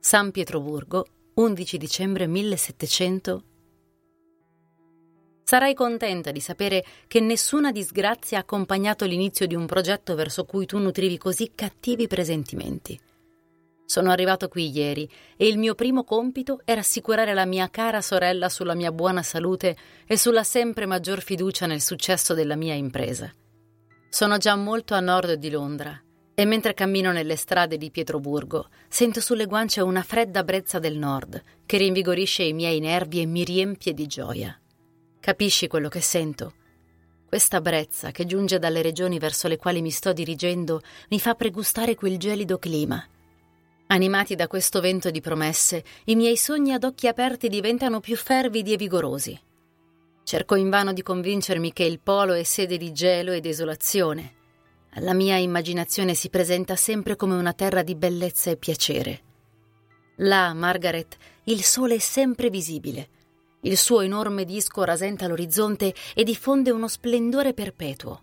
San Pietroburgo, 11 dicembre 1700. Sarai contenta di sapere che nessuna disgrazia ha accompagnato l'inizio di un progetto verso cui tu nutrivi così cattivi presentimenti. Sono arrivato qui ieri e il mio primo compito era assicurare la mia cara sorella sulla mia buona salute e sulla sempre maggior fiducia nel successo della mia impresa. Sono già molto a nord di Londra e mentre cammino nelle strade di Pietroburgo, sento sulle guance una fredda brezza del nord che rinvigorisce i miei nervi e mi riempie di gioia. Capisci quello che sento? Questa brezza che giunge dalle regioni verso le quali mi sto dirigendo mi fa pregustare quel gelido clima. Animati da questo vento di promesse, i miei sogni ad occhi aperti diventano più fervidi e vigorosi. Cerco invano di convincermi che il polo è sede di gelo e desolazione la mia immaginazione si presenta sempre come una terra di bellezza e piacere. Là, Margaret, il sole è sempre visibile. Il suo enorme disco rasenta l'orizzonte e diffonde uno splendore perpetuo.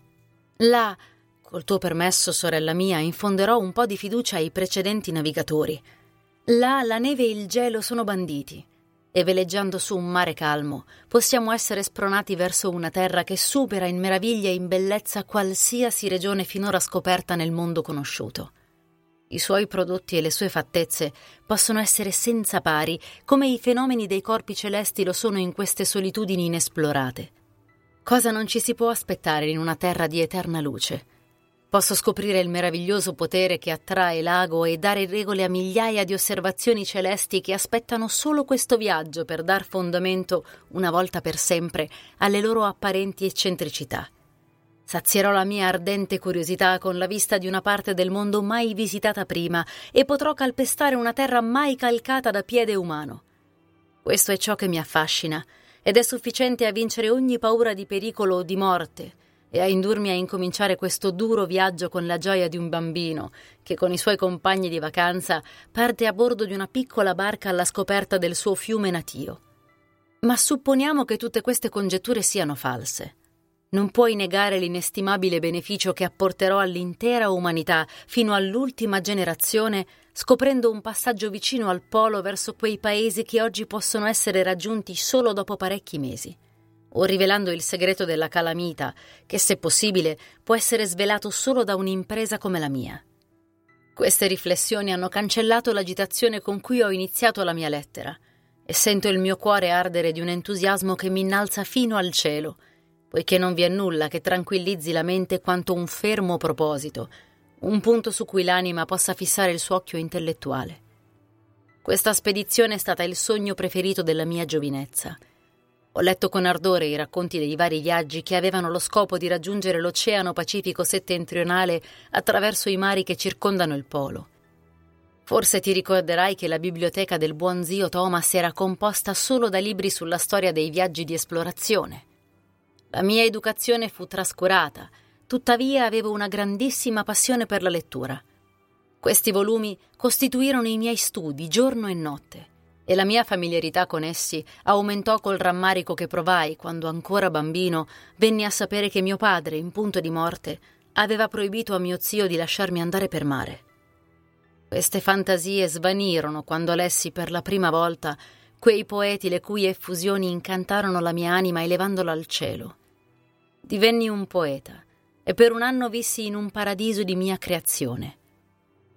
Là, col tuo permesso, sorella mia, infonderò un po' di fiducia ai precedenti navigatori. Là la neve e il gelo sono banditi e veleggiando su un mare calmo possiamo essere spronati verso una terra che supera in meraviglia e in bellezza qualsiasi regione finora scoperta nel mondo conosciuto. I suoi prodotti e le sue fattezze possono essere senza pari, come i fenomeni dei corpi celesti lo sono in queste solitudini inesplorate. Cosa non ci si può aspettare in una terra di eterna luce? Posso scoprire il meraviglioso potere che attrae l'ago e dare regole a migliaia di osservazioni celesti che aspettano solo questo viaggio per dar fondamento, una volta per sempre, alle loro apparenti eccentricità. Sazierò la mia ardente curiosità con la vista di una parte del mondo mai visitata prima e potrò calpestare una terra mai calcata da piede umano. Questo è ciò che mi affascina ed è sufficiente a vincere ogni paura di pericolo o di morte e a indurmi a incominciare questo duro viaggio con la gioia di un bambino che con i suoi compagni di vacanza parte a bordo di una piccola barca alla scoperta del suo fiume natio. Ma supponiamo che tutte queste congetture siano false. Non puoi negare l'inestimabile beneficio che apporterò all'intera umanità fino all'ultima generazione, scoprendo un passaggio vicino al polo verso quei paesi che oggi possono essere raggiunti solo dopo parecchi mesi o rivelando il segreto della calamita, che se possibile può essere svelato solo da un'impresa come la mia. Queste riflessioni hanno cancellato l'agitazione con cui ho iniziato la mia lettera e sento il mio cuore ardere di un entusiasmo che mi innalza fino al cielo, poiché non vi è nulla che tranquillizzi la mente quanto un fermo proposito, un punto su cui l'anima possa fissare il suo occhio intellettuale. Questa spedizione è stata il sogno preferito della mia giovinezza – ho letto con ardore i racconti dei vari viaggi che avevano lo scopo di raggiungere l'Oceano Pacifico settentrionale attraverso i mari che circondano il polo. Forse ti ricorderai che la biblioteca del buon zio Thomas era composta solo da libri sulla storia dei viaggi di esplorazione. La mia educazione fu trascurata, tuttavia avevo una grandissima passione per la lettura. Questi volumi costituirono i miei studi giorno e notte e la mia familiarità con essi aumentò col rammarico che provai quando ancora bambino venni a sapere che mio padre, in punto di morte, aveva proibito a mio zio di lasciarmi andare per mare. Queste fantasie svanirono quando lessi per la prima volta quei poeti le cui effusioni incantarono la mia anima elevandola al cielo. Divenni un poeta e per un anno vissi in un paradiso di mia creazione.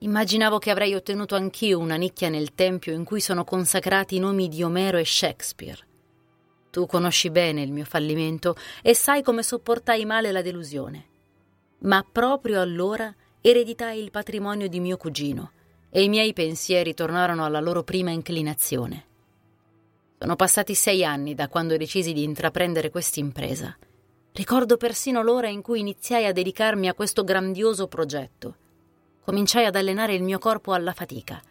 Immaginavo che avrei ottenuto anch'io una nicchia nel tempio in cui sono consacrati i nomi di Omero e Shakespeare. Tu conosci bene il mio fallimento e sai come sopportai male la delusione. Ma proprio allora ereditai il patrimonio di mio cugino e i miei pensieri tornarono alla loro prima inclinazione. Sono passati sei anni da quando decisi di intraprendere quest'impresa. Ricordo persino l'ora in cui iniziai a dedicarmi a questo grandioso progetto. Cominciai ad allenare il mio corpo alla fatica.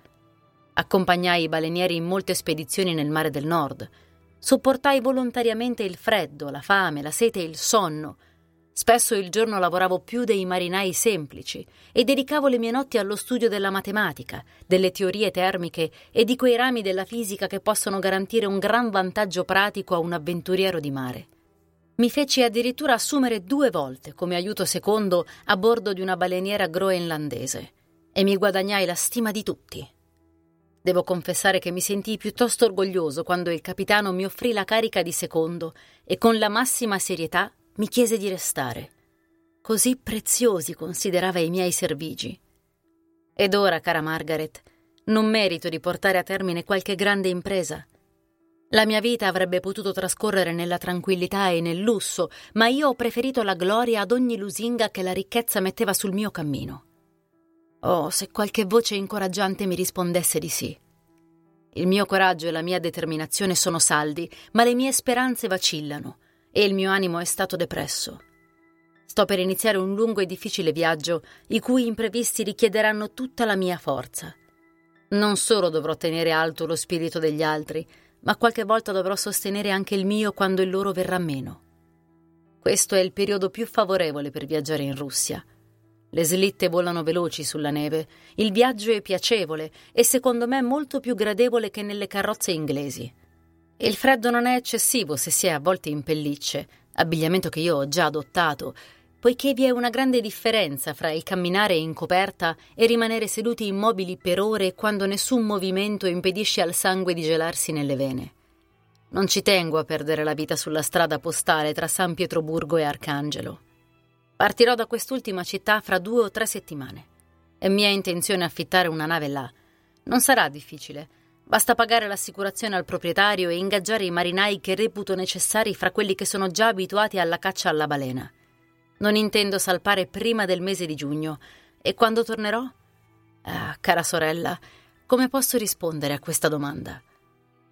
Accompagnai i balenieri in molte spedizioni nel mare del nord. Sopportai volontariamente il freddo, la fame, la sete e il sonno. Spesso il giorno lavoravo più dei marinai semplici e dedicavo le mie notti allo studio della matematica, delle teorie termiche e di quei rami della fisica che possono garantire un gran vantaggio pratico a un avventuriero di mare. Mi feci addirittura assumere due volte come aiuto secondo a bordo di una baleniera groenlandese e mi guadagnai la stima di tutti. Devo confessare che mi sentii piuttosto orgoglioso quando il capitano mi offrì la carica di secondo e con la massima serietà mi chiese di restare. Così preziosi considerava i miei servigi. Ed ora, cara Margaret, non merito di portare a termine qualche grande impresa. La mia vita avrebbe potuto trascorrere nella tranquillità e nel lusso, ma io ho preferito la gloria ad ogni lusinga che la ricchezza metteva sul mio cammino. Oh, se qualche voce incoraggiante mi rispondesse di sì. Il mio coraggio e la mia determinazione sono saldi, ma le mie speranze vacillano e il mio animo è stato depresso. Sto per iniziare un lungo e difficile viaggio, i cui imprevisti richiederanno tutta la mia forza. Non solo dovrò tenere alto lo spirito degli altri, ma qualche volta dovrò sostenere anche il mio quando il loro verrà meno. Questo è il periodo più favorevole per viaggiare in Russia. Le slitte volano veloci sulla neve, il viaggio è piacevole e secondo me molto più gradevole che nelle carrozze inglesi. Il freddo non è eccessivo se si è a volte in pellicce, abbigliamento che io ho già adottato, poiché vi è una grande differenza fra il camminare in coperta e rimanere seduti immobili per ore quando nessun movimento impedisce al sangue di gelarsi nelle vene. Non ci tengo a perdere la vita sulla strada postale tra San Pietroburgo e Arcangelo. Partirò da quest'ultima città fra due o tre settimane. È mia intenzione affittare una nave là. Non sarà difficile. Basta pagare l'assicurazione al proprietario e ingaggiare i marinai che reputo necessari fra quelli che sono già abituati alla caccia alla balena. Non intendo salpare prima del mese di giugno. E quando tornerò? Ah, cara sorella, come posso rispondere a questa domanda?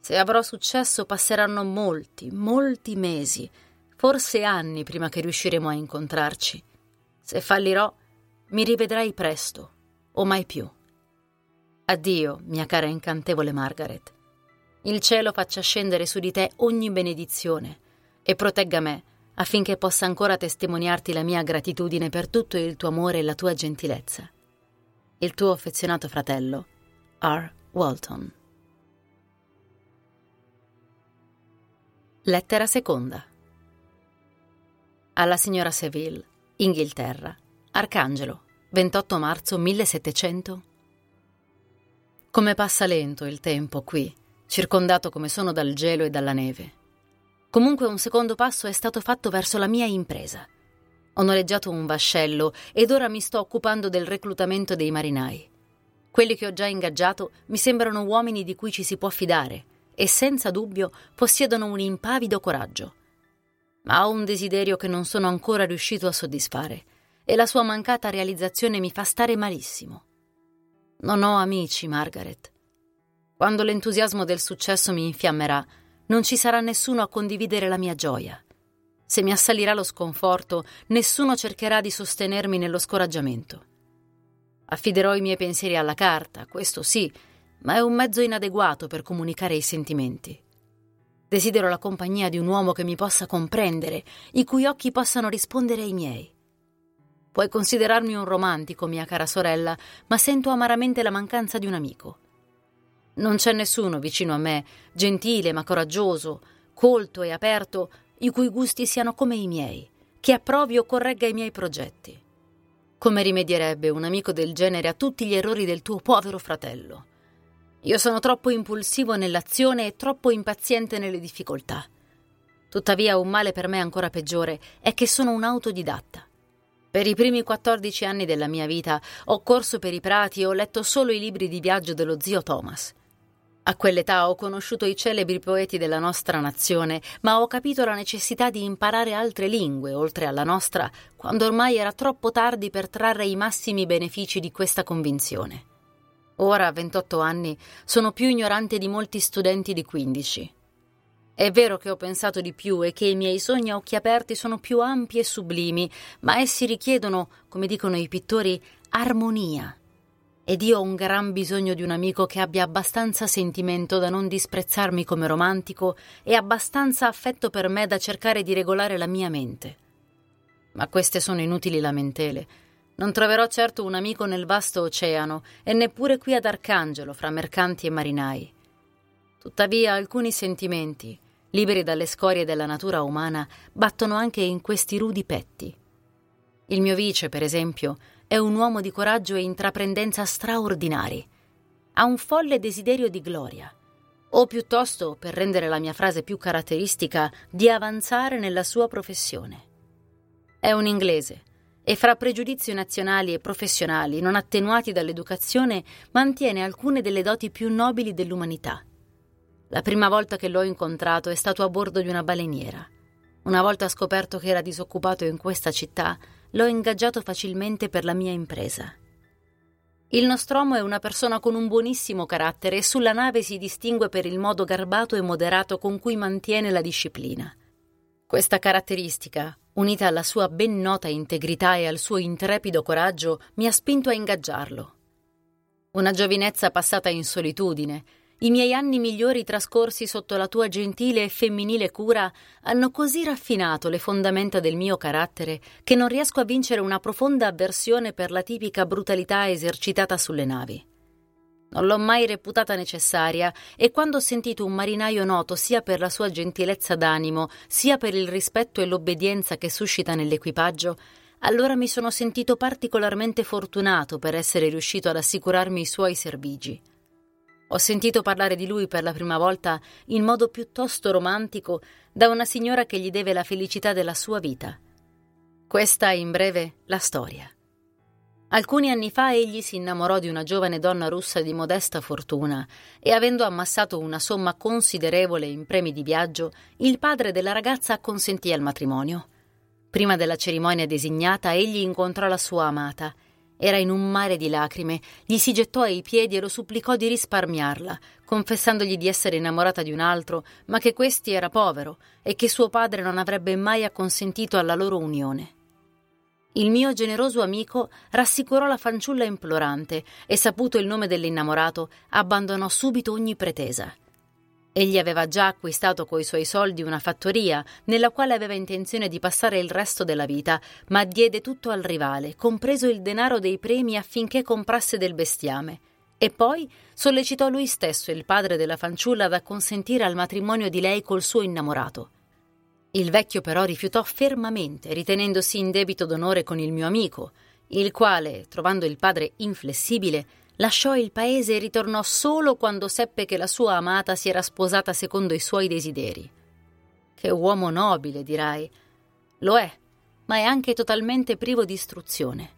Se avrò successo passeranno molti, molti mesi, forse anni prima che riusciremo a incontrarci. Se fallirò, mi rivedrai presto, o mai più. Addio, mia cara incantevole Margaret. Il cielo faccia scendere su di te ogni benedizione e protegga me affinché possa ancora testimoniarti la mia gratitudine per tutto il tuo amore e la tua gentilezza. Il tuo affezionato fratello, R. Walton. Lettera seconda. Alla signora Seville, Inghilterra, Arcangelo, 28 marzo 1700. Come passa lento il tempo qui, circondato come sono dal gelo e dalla neve. Comunque un secondo passo è stato fatto verso la mia impresa. Ho noleggiato un vascello ed ora mi sto occupando del reclutamento dei marinai. Quelli che ho già ingaggiato mi sembrano uomini di cui ci si può fidare e senza dubbio possiedono un impavido coraggio. Ma ho un desiderio che non sono ancora riuscito a soddisfare e la sua mancata realizzazione mi fa stare malissimo. Non ho amici, Margaret. Quando l'entusiasmo del successo mi infiammerà, non ci sarà nessuno a condividere la mia gioia. Se mi assalirà lo sconforto, nessuno cercherà di sostenermi nello scoraggiamento. Affiderò i miei pensieri alla carta, questo sì, ma è un mezzo inadeguato per comunicare i sentimenti. Desidero la compagnia di un uomo che mi possa comprendere, i cui occhi possano rispondere ai miei. Puoi considerarmi un romantico, mia cara sorella, ma sento amaramente la mancanza di un amico. Non c'è nessuno vicino a me, gentile ma coraggioso, colto e aperto, i cui gusti siano come i miei, che approvi o corregga i miei progetti. Come rimedierebbe un amico del genere a tutti gli errori del tuo povero fratello? Io sono troppo impulsivo nell'azione e troppo impaziente nelle difficoltà. Tuttavia un male per me ancora peggiore è che sono un autodidatta. Per i primi 14 anni della mia vita ho corso per i prati e ho letto solo i libri di viaggio dello zio Thomas. A quell'età ho conosciuto i celebri poeti della nostra nazione, ma ho capito la necessità di imparare altre lingue, oltre alla nostra, quando ormai era troppo tardi per trarre i massimi benefici di questa convinzione. Ora, a 28 anni, sono più ignorante di molti studenti di 15. È vero che ho pensato di più e che i miei sogni a occhi aperti sono più ampi e sublimi, ma essi richiedono, come dicono i pittori, armonia. Ed io ho un gran bisogno di un amico che abbia abbastanza sentimento da non disprezzarmi come romantico e abbastanza affetto per me da cercare di regolare la mia mente. Ma queste sono inutili lamentele. Non troverò certo un amico nel vasto oceano e neppure qui ad Arcangelo fra mercanti e marinai. Tuttavia alcuni sentimenti, liberi dalle scorie della natura umana, battono anche in questi rudi petti. Il mio vice, per esempio, è un uomo di coraggio e intraprendenza straordinari. Ha un folle desiderio di gloria, o piuttosto, per rendere la mia frase più caratteristica, di avanzare nella sua professione. È un inglese e fra pregiudizi nazionali e professionali non attenuati dall'educazione mantiene alcune delle doti più nobili dell'umanità. La prima volta che l'ho incontrato è stato a bordo di una baleniera. Una volta scoperto che era disoccupato in questa città, l'ho ingaggiato facilmente per la mia impresa. Il Nostromo è una persona con un buonissimo carattere e sulla nave si distingue per il modo garbato e moderato con cui mantiene la disciplina. Questa caratteristica, unita alla sua ben nota integrità e al suo intrepido coraggio, mi ha spinto a ingaggiarlo. Una giovinezza passata in solitudine, i miei anni migliori trascorsi sotto la tua gentile e femminile cura hanno così raffinato le fondamenta del mio carattere che non riesco a vincere una profonda avversione per la tipica brutalità esercitata sulle navi. Non l'ho mai reputata necessaria e quando ho sentito un marinaio noto sia per la sua gentilezza d'animo, sia per il rispetto e l'obbedienza che suscita nell'equipaggio, allora mi sono sentito particolarmente fortunato per essere riuscito ad assicurarmi i suoi servigi. Ho sentito parlare di lui per la prima volta in modo piuttosto romantico da una signora che gli deve la felicità della sua vita. Questa è in breve la storia. Alcuni anni fa egli si innamorò di una giovane donna russa di modesta fortuna e avendo ammassato una somma considerevole in premi di viaggio, il padre della ragazza acconsentì al matrimonio. Prima della cerimonia designata egli incontrò la sua amata era in un mare di lacrime, gli si gettò ai piedi e lo supplicò di risparmiarla, confessandogli di essere innamorata di un altro, ma che questi era povero e che suo padre non avrebbe mai acconsentito alla loro unione. Il mio generoso amico rassicurò la fanciulla implorante e, saputo il nome dell'innamorato, abbandonò subito ogni pretesa. Egli aveva già acquistato coi suoi soldi una fattoria nella quale aveva intenzione di passare il resto della vita, ma diede tutto al rivale, compreso il denaro dei premi affinché comprasse del bestiame. E poi sollecitò lui stesso il padre della fanciulla ad acconsentire al matrimonio di lei col suo innamorato. Il vecchio però rifiutò fermamente, ritenendosi in debito d'onore con il mio amico, il quale, trovando il padre inflessibile, lasciò il paese e ritornò solo quando seppe che la sua amata si era sposata secondo i suoi desideri. Che uomo nobile, dirai. Lo è, ma è anche totalmente privo di istruzione.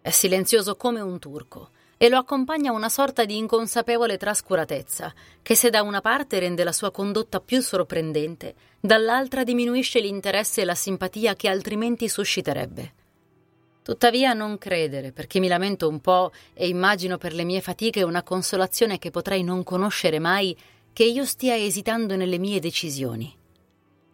È silenzioso come un turco e lo accompagna una sorta di inconsapevole trascuratezza, che se da una parte rende la sua condotta più sorprendente, dall'altra diminuisce l'interesse e la simpatia che altrimenti susciterebbe. Tuttavia non credere, perché mi lamento un po' e immagino per le mie fatiche una consolazione che potrei non conoscere mai, che io stia esitando nelle mie decisioni.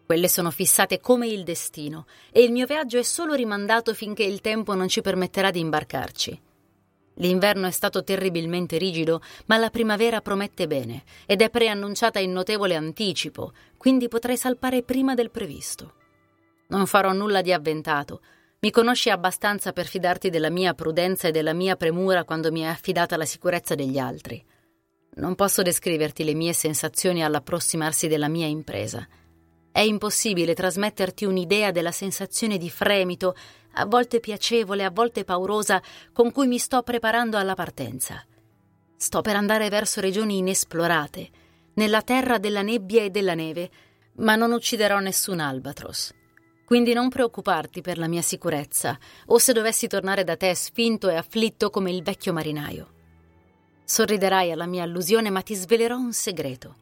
Quelle sono fissate come il destino, e il mio viaggio è solo rimandato finché il tempo non ci permetterà di imbarcarci. L'inverno è stato terribilmente rigido, ma la primavera promette bene ed è preannunciata in notevole anticipo, quindi potrei salpare prima del previsto. Non farò nulla di avventato, mi conosci abbastanza per fidarti della mia prudenza e della mia premura quando mi è affidata la sicurezza degli altri. Non posso descriverti le mie sensazioni all'approssimarsi della mia impresa. È impossibile trasmetterti un'idea della sensazione di fremito, a volte piacevole, a volte paurosa, con cui mi sto preparando alla partenza. Sto per andare verso regioni inesplorate, nella terra della nebbia e della neve, ma non ucciderò nessun albatros. Quindi non preoccuparti per la mia sicurezza, o se dovessi tornare da te sfinto e afflitto come il vecchio marinaio. Sorriderai alla mia allusione, ma ti svelerò un segreto.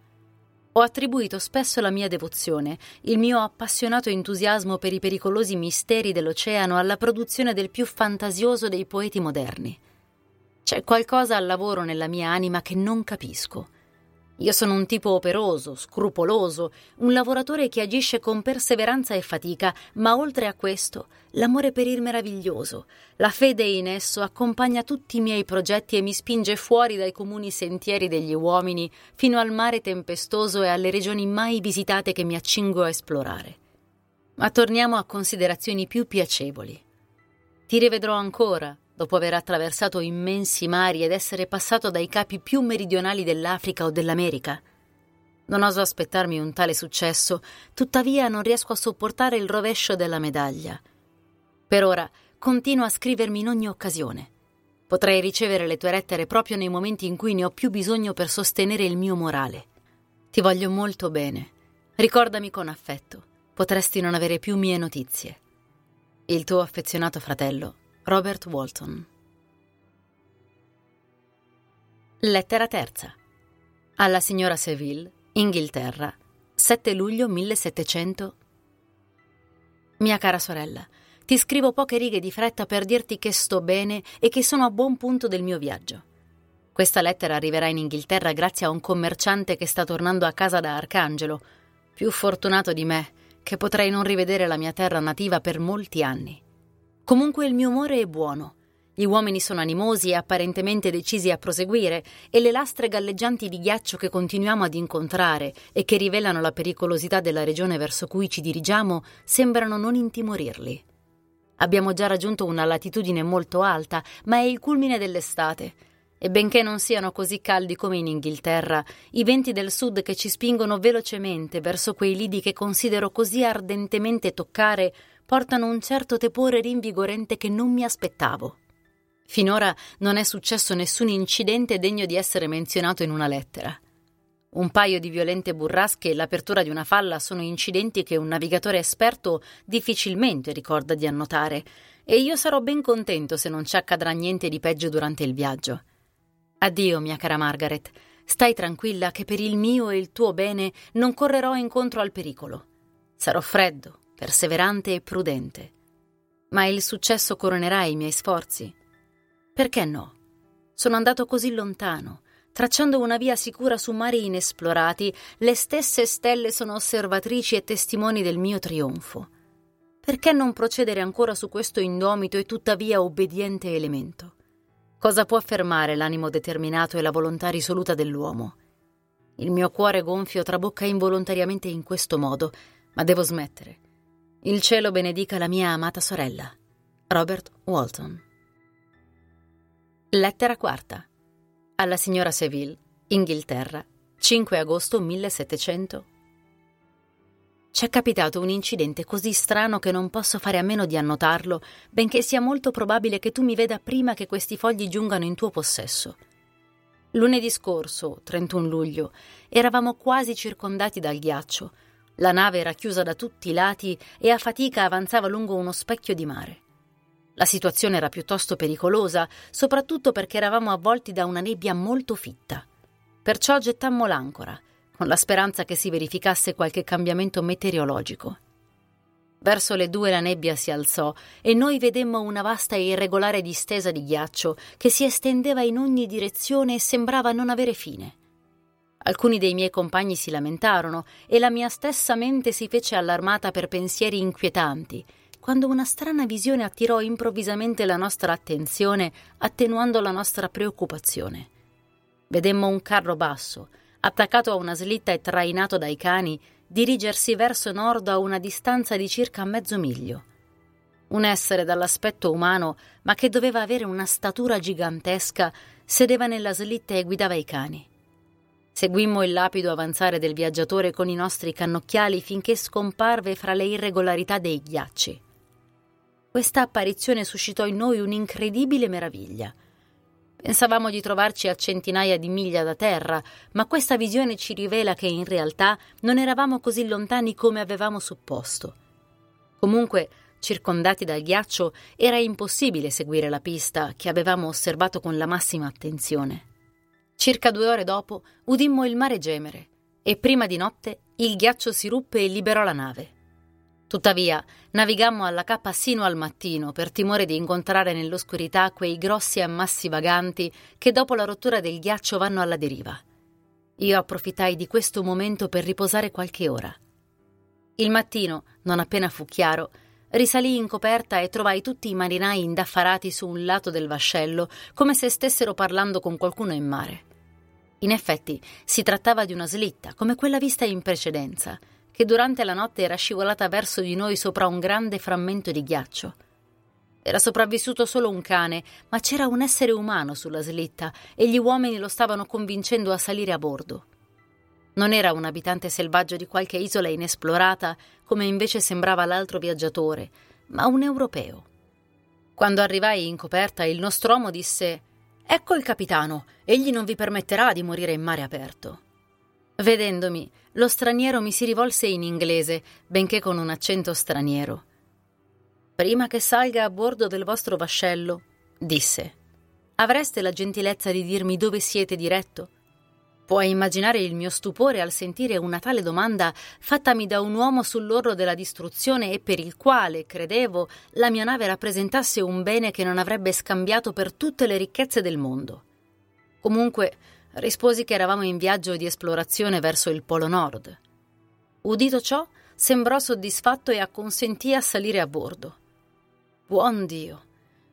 Ho attribuito spesso la mia devozione, il mio appassionato entusiasmo per i pericolosi misteri dell'oceano alla produzione del più fantasioso dei poeti moderni. C'è qualcosa al lavoro nella mia anima che non capisco. Io sono un tipo operoso, scrupoloso, un lavoratore che agisce con perseveranza e fatica, ma oltre a questo, l'amore per il meraviglioso, la fede in esso accompagna tutti i miei progetti e mi spinge fuori dai comuni sentieri degli uomini fino al mare tempestoso e alle regioni mai visitate che mi accingo a esplorare. Ma torniamo a considerazioni più piacevoli. Ti rivedrò ancora, dopo aver attraversato immensi mari ed essere passato dai capi più meridionali dell'Africa o dell'America. Non oso aspettarmi un tale successo, tuttavia non riesco a sopportare il rovescio della medaglia. Per ora continuo a scrivermi in ogni occasione. Potrei ricevere le tue lettere proprio nei momenti in cui ne ho più bisogno per sostenere il mio morale. Ti voglio molto bene. Ricordami con affetto. Potresti non avere più mie notizie. Il tuo affezionato fratello, Robert Walton. Lettera terza. Alla signora Seville, Inghilterra, 7 luglio 1700. Mia cara sorella, ti scrivo poche righe di fretta per dirti che sto bene e che sono a buon punto del mio viaggio. Questa lettera arriverà in Inghilterra grazie a un commerciante che sta tornando a casa da Arcangelo, più fortunato di me che potrei non rivedere la mia terra nativa per molti anni. Comunque il mio umore è buono. Gli uomini sono animosi e apparentemente decisi a proseguire, e le lastre galleggianti di ghiaccio che continuiamo ad incontrare e che rivelano la pericolosità della regione verso cui ci dirigiamo sembrano non intimorirli. Abbiamo già raggiunto una latitudine molto alta, ma è il culmine dell'estate e benché non siano così caldi come in Inghilterra, i venti del sud che ci spingono velocemente verso quei lidi che considero così ardentemente toccare portano un certo tepore rinvigorente che non mi aspettavo. Finora non è successo nessun incidente degno di essere menzionato in una lettera. Un paio di violente burrasche e l'apertura di una falla sono incidenti che un navigatore esperto difficilmente ricorda di annotare, e io sarò ben contento se non ci accadrà niente di peggio durante il viaggio. Addio, mia cara Margaret. Stai tranquilla che per il mio e il tuo bene non correrò incontro al pericolo. Sarò freddo, perseverante e prudente. Ma il successo coronerà i miei sforzi. Perché no? Sono andato così lontano, tracciando una via sicura su mari inesplorati, le stesse stelle sono osservatrici e testimoni del mio trionfo. Perché non procedere ancora su questo indomito e tuttavia obbediente elemento? Cosa può fermare l'animo determinato e la volontà risoluta dell'uomo? Il mio cuore gonfio trabocca involontariamente in questo modo, ma devo smettere. Il cielo benedica la mia amata sorella. Robert Walton. Lettera quarta. Alla signora Seville, Inghilterra, 5 agosto 1700. C'è capitato un incidente così strano che non posso fare a meno di annotarlo, benché sia molto probabile che tu mi veda prima che questi fogli giungano in tuo possesso. Lunedì scorso, 31 luglio, eravamo quasi circondati dal ghiaccio. La nave era chiusa da tutti i lati e a fatica avanzava lungo uno specchio di mare. La situazione era piuttosto pericolosa, soprattutto perché eravamo avvolti da una nebbia molto fitta. Perciò gettammo l'ancora con la speranza che si verificasse qualche cambiamento meteorologico. Verso le due la nebbia si alzò e noi vedemmo una vasta e irregolare distesa di ghiaccio che si estendeva in ogni direzione e sembrava non avere fine. Alcuni dei miei compagni si lamentarono e la mia stessa mente si fece allarmata per pensieri inquietanti, quando una strana visione attirò improvvisamente la nostra attenzione, attenuando la nostra preoccupazione. Vedemmo un carro basso, attaccato a una slitta e trainato dai cani, dirigersi verso nord a una distanza di circa mezzo miglio. Un essere dall'aspetto umano, ma che doveva avere una statura gigantesca, sedeva nella slitta e guidava i cani. Seguimmo il lapido avanzare del viaggiatore con i nostri cannocchiali finché scomparve fra le irregolarità dei ghiacci. Questa apparizione suscitò in noi un'incredibile meraviglia – Pensavamo di trovarci a centinaia di miglia da terra, ma questa visione ci rivela che in realtà non eravamo così lontani come avevamo supposto. Comunque, circondati dal ghiaccio, era impossibile seguire la pista che avevamo osservato con la massima attenzione. Circa due ore dopo udimmo il mare gemere e prima di notte il ghiaccio si ruppe e liberò la nave. Tuttavia, navigammo alla cappa sino al mattino per timore di incontrare nell'oscurità quei grossi ammassi vaganti che dopo la rottura del ghiaccio vanno alla deriva. Io approfittai di questo momento per riposare qualche ora. Il mattino, non appena fu chiaro, risalii in coperta e trovai tutti i marinai indaffarati su un lato del vascello, come se stessero parlando con qualcuno in mare. In effetti, si trattava di una slitta, come quella vista in precedenza, che durante la notte era scivolata verso di noi sopra un grande frammento di ghiaccio. Era sopravvissuto solo un cane, ma c'era un essere umano sulla slitta e gli uomini lo stavano convincendo a salire a bordo. Non era un abitante selvaggio di qualche isola inesplorata, come invece sembrava l'altro viaggiatore, ma un europeo. Quando arrivai in coperta, il nostromo disse: Ecco il capitano, egli non vi permetterà di morire in mare aperto. Vedendomi, lo straniero mi si rivolse in inglese, benché con un accento straniero. Prima che salga a bordo del vostro vascello, disse, avreste la gentilezza di dirmi dove siete diretto? Puoi immaginare il mio stupore al sentire una tale domanda fattami da un uomo sull'orlo della distruzione e per il quale, credevo, la mia nave rappresentasse un bene che non avrebbe scambiato per tutte le ricchezze del mondo. Comunque, risposi che eravamo in viaggio di esplorazione verso il Polo Nord. Udito ciò, sembrò soddisfatto e acconsentì a salire a bordo. Buon Dio!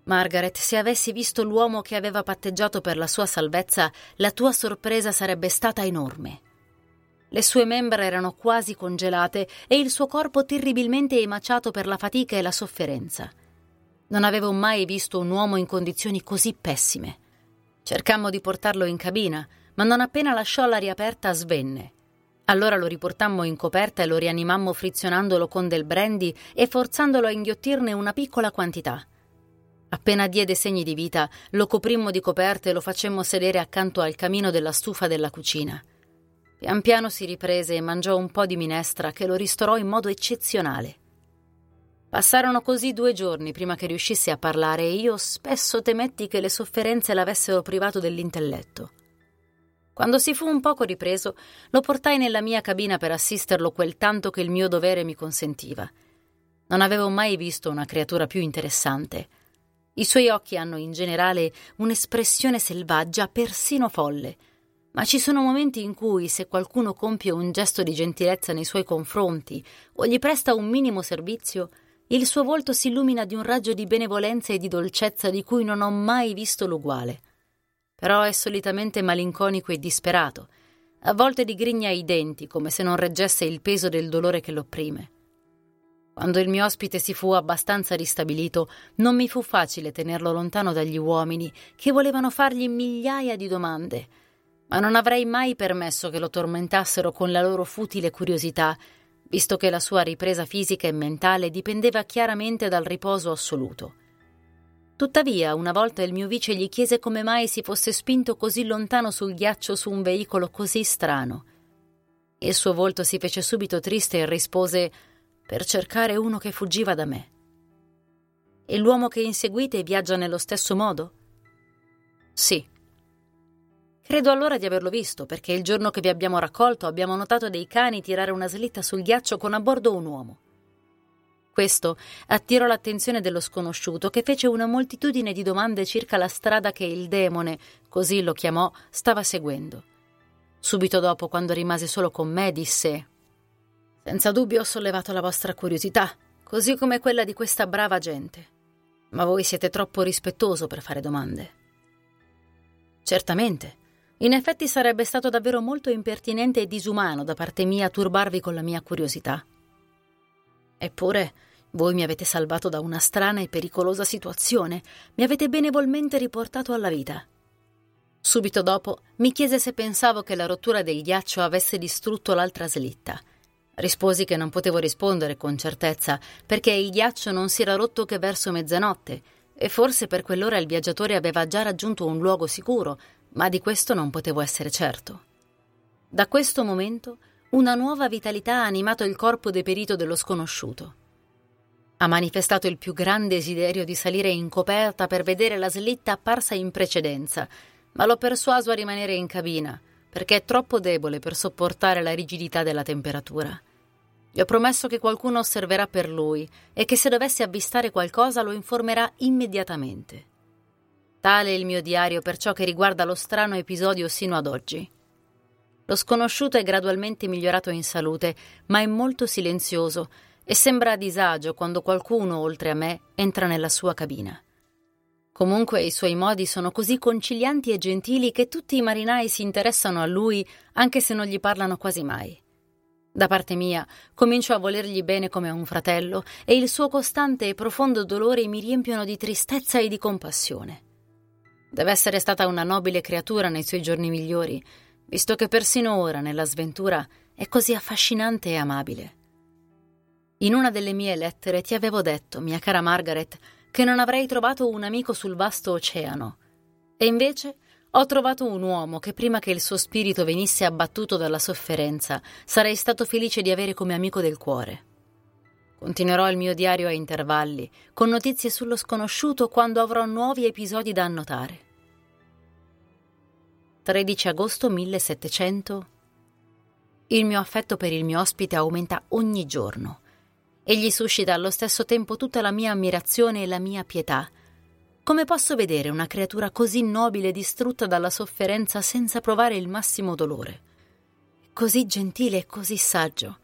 Margaret, se avessi visto l'uomo che aveva patteggiato per la sua salvezza, la tua sorpresa sarebbe stata enorme. Le sue membra erano quasi congelate e il suo corpo terribilmente emaciato per la fatica e la sofferenza. Non avevo mai visto un uomo in condizioni così pessime. Cercammo di portarlo in cabina, ma non appena lasciò l'aria aperta svenne. Allora lo riportammo in coperta e lo rianimammo frizionandolo con del brandy e forzandolo a inghiottirne una piccola quantità. Appena diede segni di vita, lo coprimmo di coperte e lo facemmo sedere accanto al camino della stufa della cucina. Pian piano si riprese e mangiò un po' di minestra che lo ristorò in modo eccezionale. Passarono così due giorni prima che riuscisse a parlare e io spesso temetti che le sofferenze l'avessero privato dell'intelletto. Quando si fu un poco ripreso, lo portai nella mia cabina per assisterlo quel tanto che il mio dovere mi consentiva. Non avevo mai visto una creatura più interessante. I suoi occhi hanno in generale un'espressione selvaggia, persino folle. Ma ci sono momenti in cui, se qualcuno compie un gesto di gentilezza nei suoi confronti o gli presta un minimo servizio, il suo volto si illumina di un raggio di benevolenza e di dolcezza di cui non ho mai visto l'uguale. Però è solitamente malinconico e disperato, a volte digrigna i denti come se non reggesse il peso del dolore che l'opprime. Quando il mio ospite si fu abbastanza ristabilito, non mi fu facile tenerlo lontano dagli uomini, che volevano fargli migliaia di domande, ma non avrei mai permesso che lo tormentassero con la loro futile curiosità, visto che la sua ripresa fisica e mentale dipendeva chiaramente dal riposo assoluto. Tuttavia, una volta il mio vice gli chiese come mai si fosse spinto così lontano sul ghiaccio su un veicolo così strano. Il suo volto si fece subito triste e rispose per cercare uno che fuggiva da me. E l'uomo che inseguite viaggia nello stesso modo? Sì. Credo allora di averlo visto, perché il giorno che vi abbiamo raccolto abbiamo notato dei cani tirare una slitta sul ghiaccio con a bordo un uomo. Questo attirò l'attenzione dello sconosciuto, che fece una moltitudine di domande circa la strada che il demone, così lo chiamò, stava seguendo. Subito dopo, quando rimase solo con me, disse senza dubbio ho sollevato la vostra curiosità, così come quella di questa brava gente. Ma voi siete troppo rispettoso per fare domande. Certamente. In effetti sarebbe stato davvero molto impertinente e disumano da parte mia turbarvi con la mia curiosità. Eppure, voi mi avete salvato da una strana e pericolosa situazione, mi avete benevolmente riportato alla vita. Subito dopo mi chiese se pensavo che la rottura del ghiaccio avesse distrutto l'altra slitta Risposi che non potevo rispondere con certezza, perché il ghiaccio non si era rotto che verso mezzanotte, e forse per quell'ora il viaggiatore aveva già raggiunto un luogo sicuro, ma di questo non potevo essere certo. Da questo momento una nuova vitalità ha animato il corpo deperito dello sconosciuto. Ha manifestato il più grande desiderio di salire in coperta per vedere la slitta apparsa in precedenza, ma l'ho persuaso a rimanere in cabina perché è troppo debole per sopportare la rigidità della temperatura. Gli ho promesso che qualcuno osserverà per lui e che se dovesse avvistare qualcosa lo informerà immediatamente. Tale è il mio diario per ciò che riguarda lo strano episodio sino ad oggi. Lo sconosciuto è gradualmente migliorato in salute, ma è molto silenzioso e sembra a disagio quando qualcuno, oltre a me, entra nella sua cabina. Comunque i suoi modi sono così concilianti e gentili che tutti i marinai si interessano a lui anche se non gli parlano quasi mai. Da parte mia, comincio a volergli bene come a un fratello e il suo costante e profondo dolore mi riempiono di tristezza e di compassione. Deve essere stata una nobile creatura nei suoi giorni migliori, visto che persino ora, nella sventura, è così affascinante e amabile. In una delle mie lettere ti avevo detto, mia cara Margaret, che non avrei trovato un amico sul vasto oceano. E invece ho trovato un uomo che prima che il suo spirito venisse abbattuto dalla sofferenza sarei stato felice di avere come amico del cuore. Continuerò il mio diario a intervalli, con notizie sullo sconosciuto quando avrò nuovi episodi da annotare. 13 agosto 1700 Il mio affetto per il mio ospite aumenta ogni giorno. Egli suscita allo stesso tempo tutta la mia ammirazione e la mia pietà. Come posso vedere una creatura così nobile distrutta dalla sofferenza senza provare il massimo dolore? Così gentile e così saggio.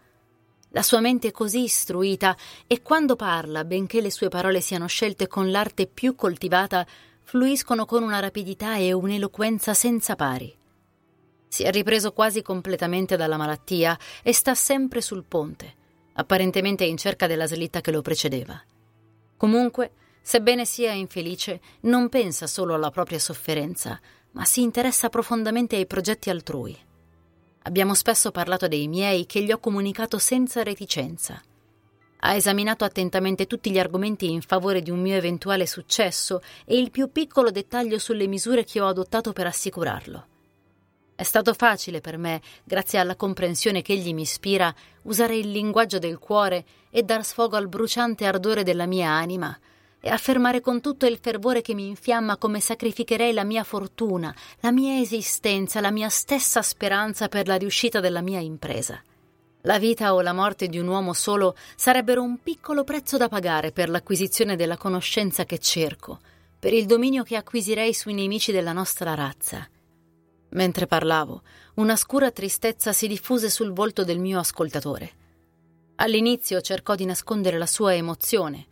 La sua mente è così istruita e quando parla, benché le sue parole siano scelte con l'arte più coltivata, fluiscono con una rapidità e un'eloquenza senza pari. Si è ripreso quasi completamente dalla malattia e sta sempre sul ponte apparentemente in cerca della slitta che lo precedeva. Comunque, sebbene sia infelice, non pensa solo alla propria sofferenza, ma si interessa profondamente ai progetti altrui. Abbiamo spesso parlato dei miei che gli ho comunicato senza reticenza. Ha esaminato attentamente tutti gli argomenti in favore di un mio eventuale successo e il più piccolo dettaglio sulle misure che ho adottato per assicurarlo. È stato facile per me, grazie alla comprensione che egli mi ispira, usare il linguaggio del cuore e dar sfogo al bruciante ardore della mia anima e affermare con tutto il fervore che mi infiamma come sacrificherei la mia fortuna, la mia esistenza, la mia stessa speranza per la riuscita della mia impresa. La vita o la morte di un uomo solo sarebbero un piccolo prezzo da pagare per l'acquisizione della conoscenza che cerco, per il dominio che acquisirei sui nemici della nostra razza. Mentre parlavo, una scura tristezza si diffuse sul volto del mio ascoltatore. All'inizio cercò di nascondere la sua emozione,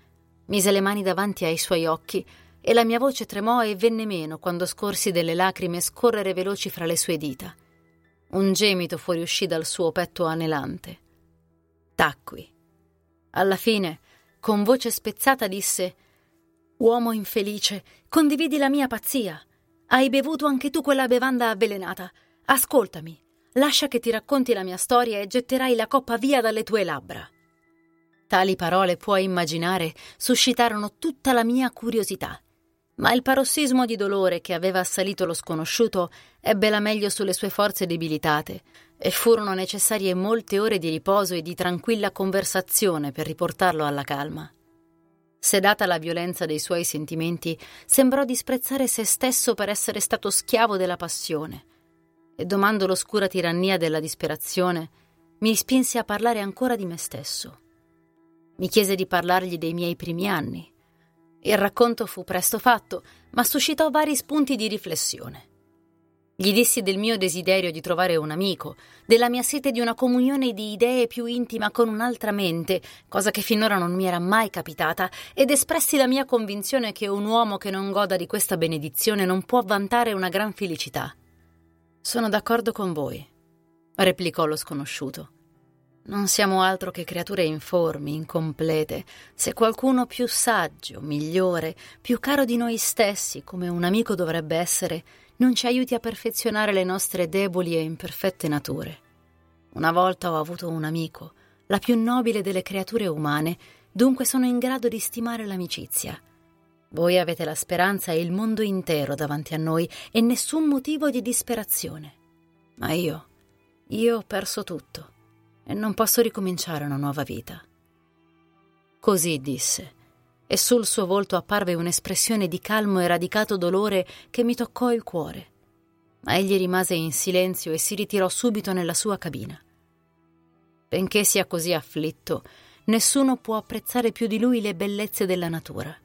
mise le mani davanti ai suoi occhi e la mia voce tremò e venne meno quando scorsi delle lacrime scorrere veloci fra le sue dita. Un gemito fuoriuscì dal suo petto anelante. Tacqui. Alla fine, con voce spezzata, disse: Uomo infelice, condividi la mia pazzia. Hai bevuto anche tu quella bevanda avvelenata. Ascoltami, lascia che ti racconti la mia storia e getterai la coppa via dalle tue labbra. Tali parole, puoi immaginare, suscitarono tutta la mia curiosità. Ma il parossismo di dolore che aveva assalito lo sconosciuto ebbe la meglio sulle sue forze debilitate, e furono necessarie molte ore di riposo e di tranquilla conversazione per riportarlo alla calma. Sedata la violenza dei suoi sentimenti, sembrò disprezzare se stesso per essere stato schiavo della passione, e domando l'oscura tirannia della disperazione, mi spinse a parlare ancora di me stesso. Mi chiese di parlargli dei miei primi anni. Il racconto fu presto fatto, ma suscitò vari spunti di riflessione. Gli dissi del mio desiderio di trovare un amico, della mia sete di una comunione di idee più intima con un'altra mente, cosa che finora non mi era mai capitata, ed espressi la mia convinzione che un uomo che non goda di questa benedizione non può vantare una gran felicità. Sono d'accordo con voi, replicò lo sconosciuto. Non siamo altro che creature informi, incomplete. Se qualcuno più saggio, migliore, più caro di noi stessi, come un amico dovrebbe essere, non ci aiuti a perfezionare le nostre deboli e imperfette nature. Una volta ho avuto un amico, la più nobile delle creature umane, dunque sono in grado di stimare l'amicizia. Voi avete la speranza e il mondo intero davanti a noi e nessun motivo di disperazione. Ma io, io ho perso tutto e non posso ricominciare una nuova vita. Così disse e sul suo volto apparve un'espressione di calmo e radicato dolore che mi toccò il cuore. Ma egli rimase in silenzio e si ritirò subito nella sua cabina. Benché sia così afflitto, nessuno può apprezzare più di lui le bellezze della natura.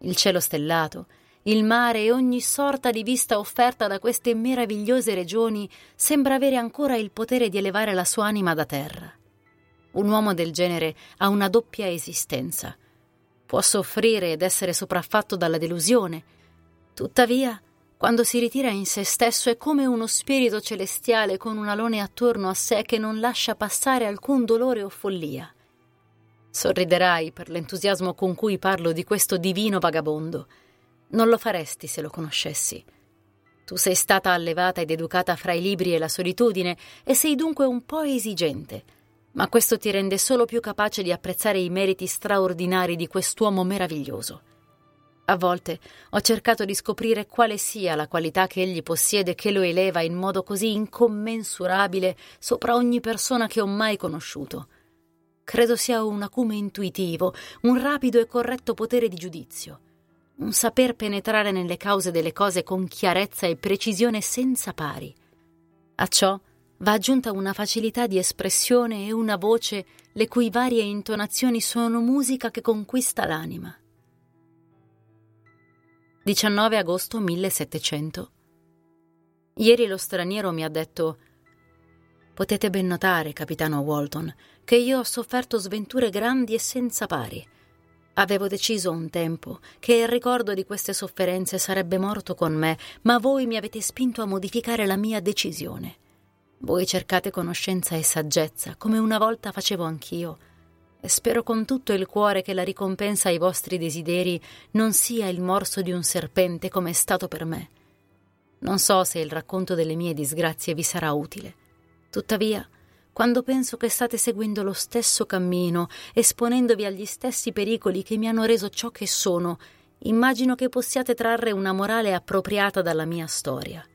Il cielo stellato, il mare e ogni sorta di vista offerta da queste meravigliose regioni sembra avere ancora il potere di elevare la sua anima da terra. Un uomo del genere ha una doppia esistenza. Può soffrire ed essere sopraffatto dalla delusione. Tuttavia, quando si ritira in se stesso è come uno spirito celestiale con un alone attorno a sé che non lascia passare alcun dolore o follia. Sorriderai per l'entusiasmo con cui parlo di questo divino vagabondo. Non lo faresti se lo conoscessi. Tu sei stata allevata ed educata fra i libri e la solitudine e sei dunque un po' esigente, ma questo ti rende solo più capace di apprezzare i meriti straordinari di quest'uomo meraviglioso. A volte ho cercato di scoprire quale sia la qualità che egli possiede che lo eleva in modo così incommensurabile sopra ogni persona che ho mai conosciuto. Credo sia un acume intuitivo, un rapido e corretto potere di giudizio, un saper penetrare nelle cause delle cose con chiarezza e precisione senza pari. A ciò va aggiunta una facilità di espressione e una voce le cui varie intonazioni sono musica che conquista l'anima. 19 agosto 1700. Ieri lo straniero mi ha detto Potete ben notare, capitano Walton, che io ho sofferto sventure grandi e senza pari. Avevo deciso un tempo che il ricordo di queste sofferenze sarebbe morto con me, ma voi mi avete spinto a modificare la mia decisione. Voi cercate conoscenza e saggezza, come una volta facevo anch'io e spero con tutto il cuore che la ricompensa ai vostri desideri non sia il morso di un serpente come è stato per me. Non so se il racconto delle mie disgrazie vi sarà utile. Tuttavia, quando penso che state seguendo lo stesso cammino, esponendovi agli stessi pericoli che mi hanno reso ciò che sono, immagino che possiate trarre una morale appropriata dalla mia storia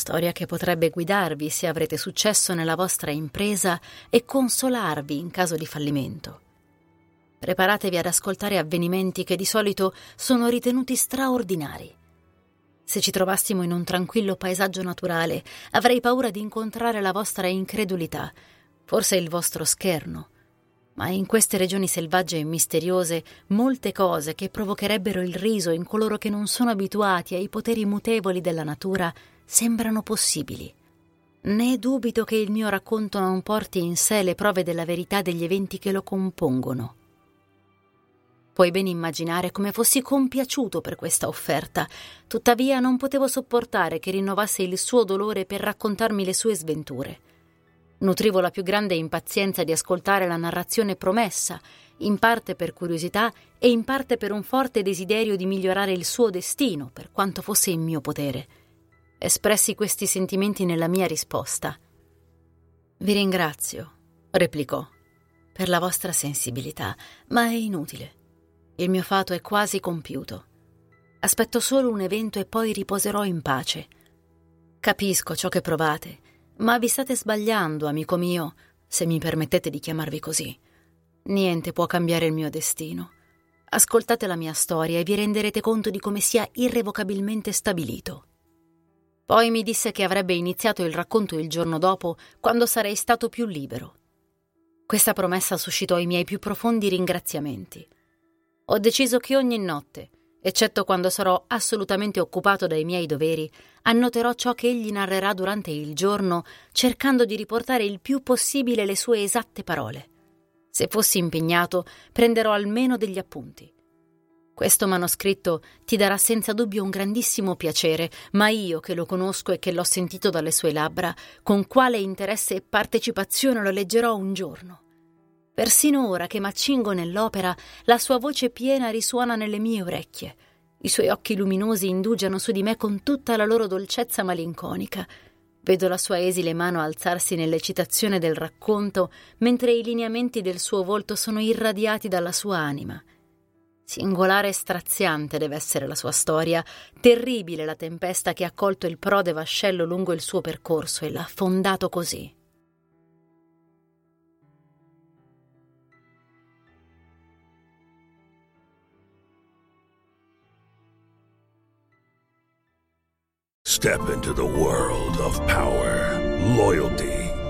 storia che potrebbe guidarvi se avrete successo nella vostra impresa e consolarvi in caso di fallimento. Preparatevi ad ascoltare avvenimenti che di solito sono ritenuti straordinari. Se ci trovassimo in un tranquillo paesaggio naturale, avrei paura di incontrare la vostra incredulità, forse il vostro scherno. Ma in queste regioni selvagge e misteriose, molte cose che provocherebbero il riso in coloro che non sono abituati ai poteri mutevoli della natura sembrano possibili. Né dubito che il mio racconto non porti in sé le prove della verità degli eventi che lo compongono. Puoi ben immaginare come fossi compiaciuto per questa offerta, tuttavia non potevo sopportare che rinnovasse il suo dolore per raccontarmi le sue sventure. Nutrivo la più grande impazienza di ascoltare la narrazione promessa, in parte per curiosità e in parte per un forte desiderio di migliorare il suo destino, per quanto fosse in mio potere espressi questi sentimenti nella mia risposta. Vi ringrazio, replicò, per la vostra sensibilità, ma è inutile. Il mio fato è quasi compiuto. Aspetto solo un evento e poi riposerò in pace. Capisco ciò che provate, ma vi state sbagliando, amico mio, se mi permettete di chiamarvi così. Niente può cambiare il mio destino. Ascoltate la mia storia e vi renderete conto di come sia irrevocabilmente stabilito. Poi mi disse che avrebbe iniziato il racconto il giorno dopo, quando sarei stato più libero. Questa promessa suscitò i miei più profondi ringraziamenti. Ho deciso che ogni notte, eccetto quando sarò assolutamente occupato dai miei doveri, annoterò ciò che egli narrerà durante il giorno, cercando di riportare il più possibile le sue esatte parole. Se fossi impegnato, prenderò almeno degli appunti. Questo manoscritto ti darà senza dubbio un grandissimo piacere, ma io che lo conosco e che l'ho sentito dalle sue labbra, con quale interesse e partecipazione lo leggerò un giorno. Persino ora che m'accingo nell'opera, la sua voce piena risuona nelle mie orecchie. I suoi occhi luminosi indugiano su di me con tutta la loro dolcezza malinconica. Vedo la sua esile mano alzarsi nell'eccitazione del racconto, mentre i lineamenti del suo volto sono irradiati dalla sua anima. Singolare e straziante deve essere la sua storia, terribile la tempesta che ha colto il prode vascello lungo il suo percorso e l'ha affondato così. Step into the world of power, loyalty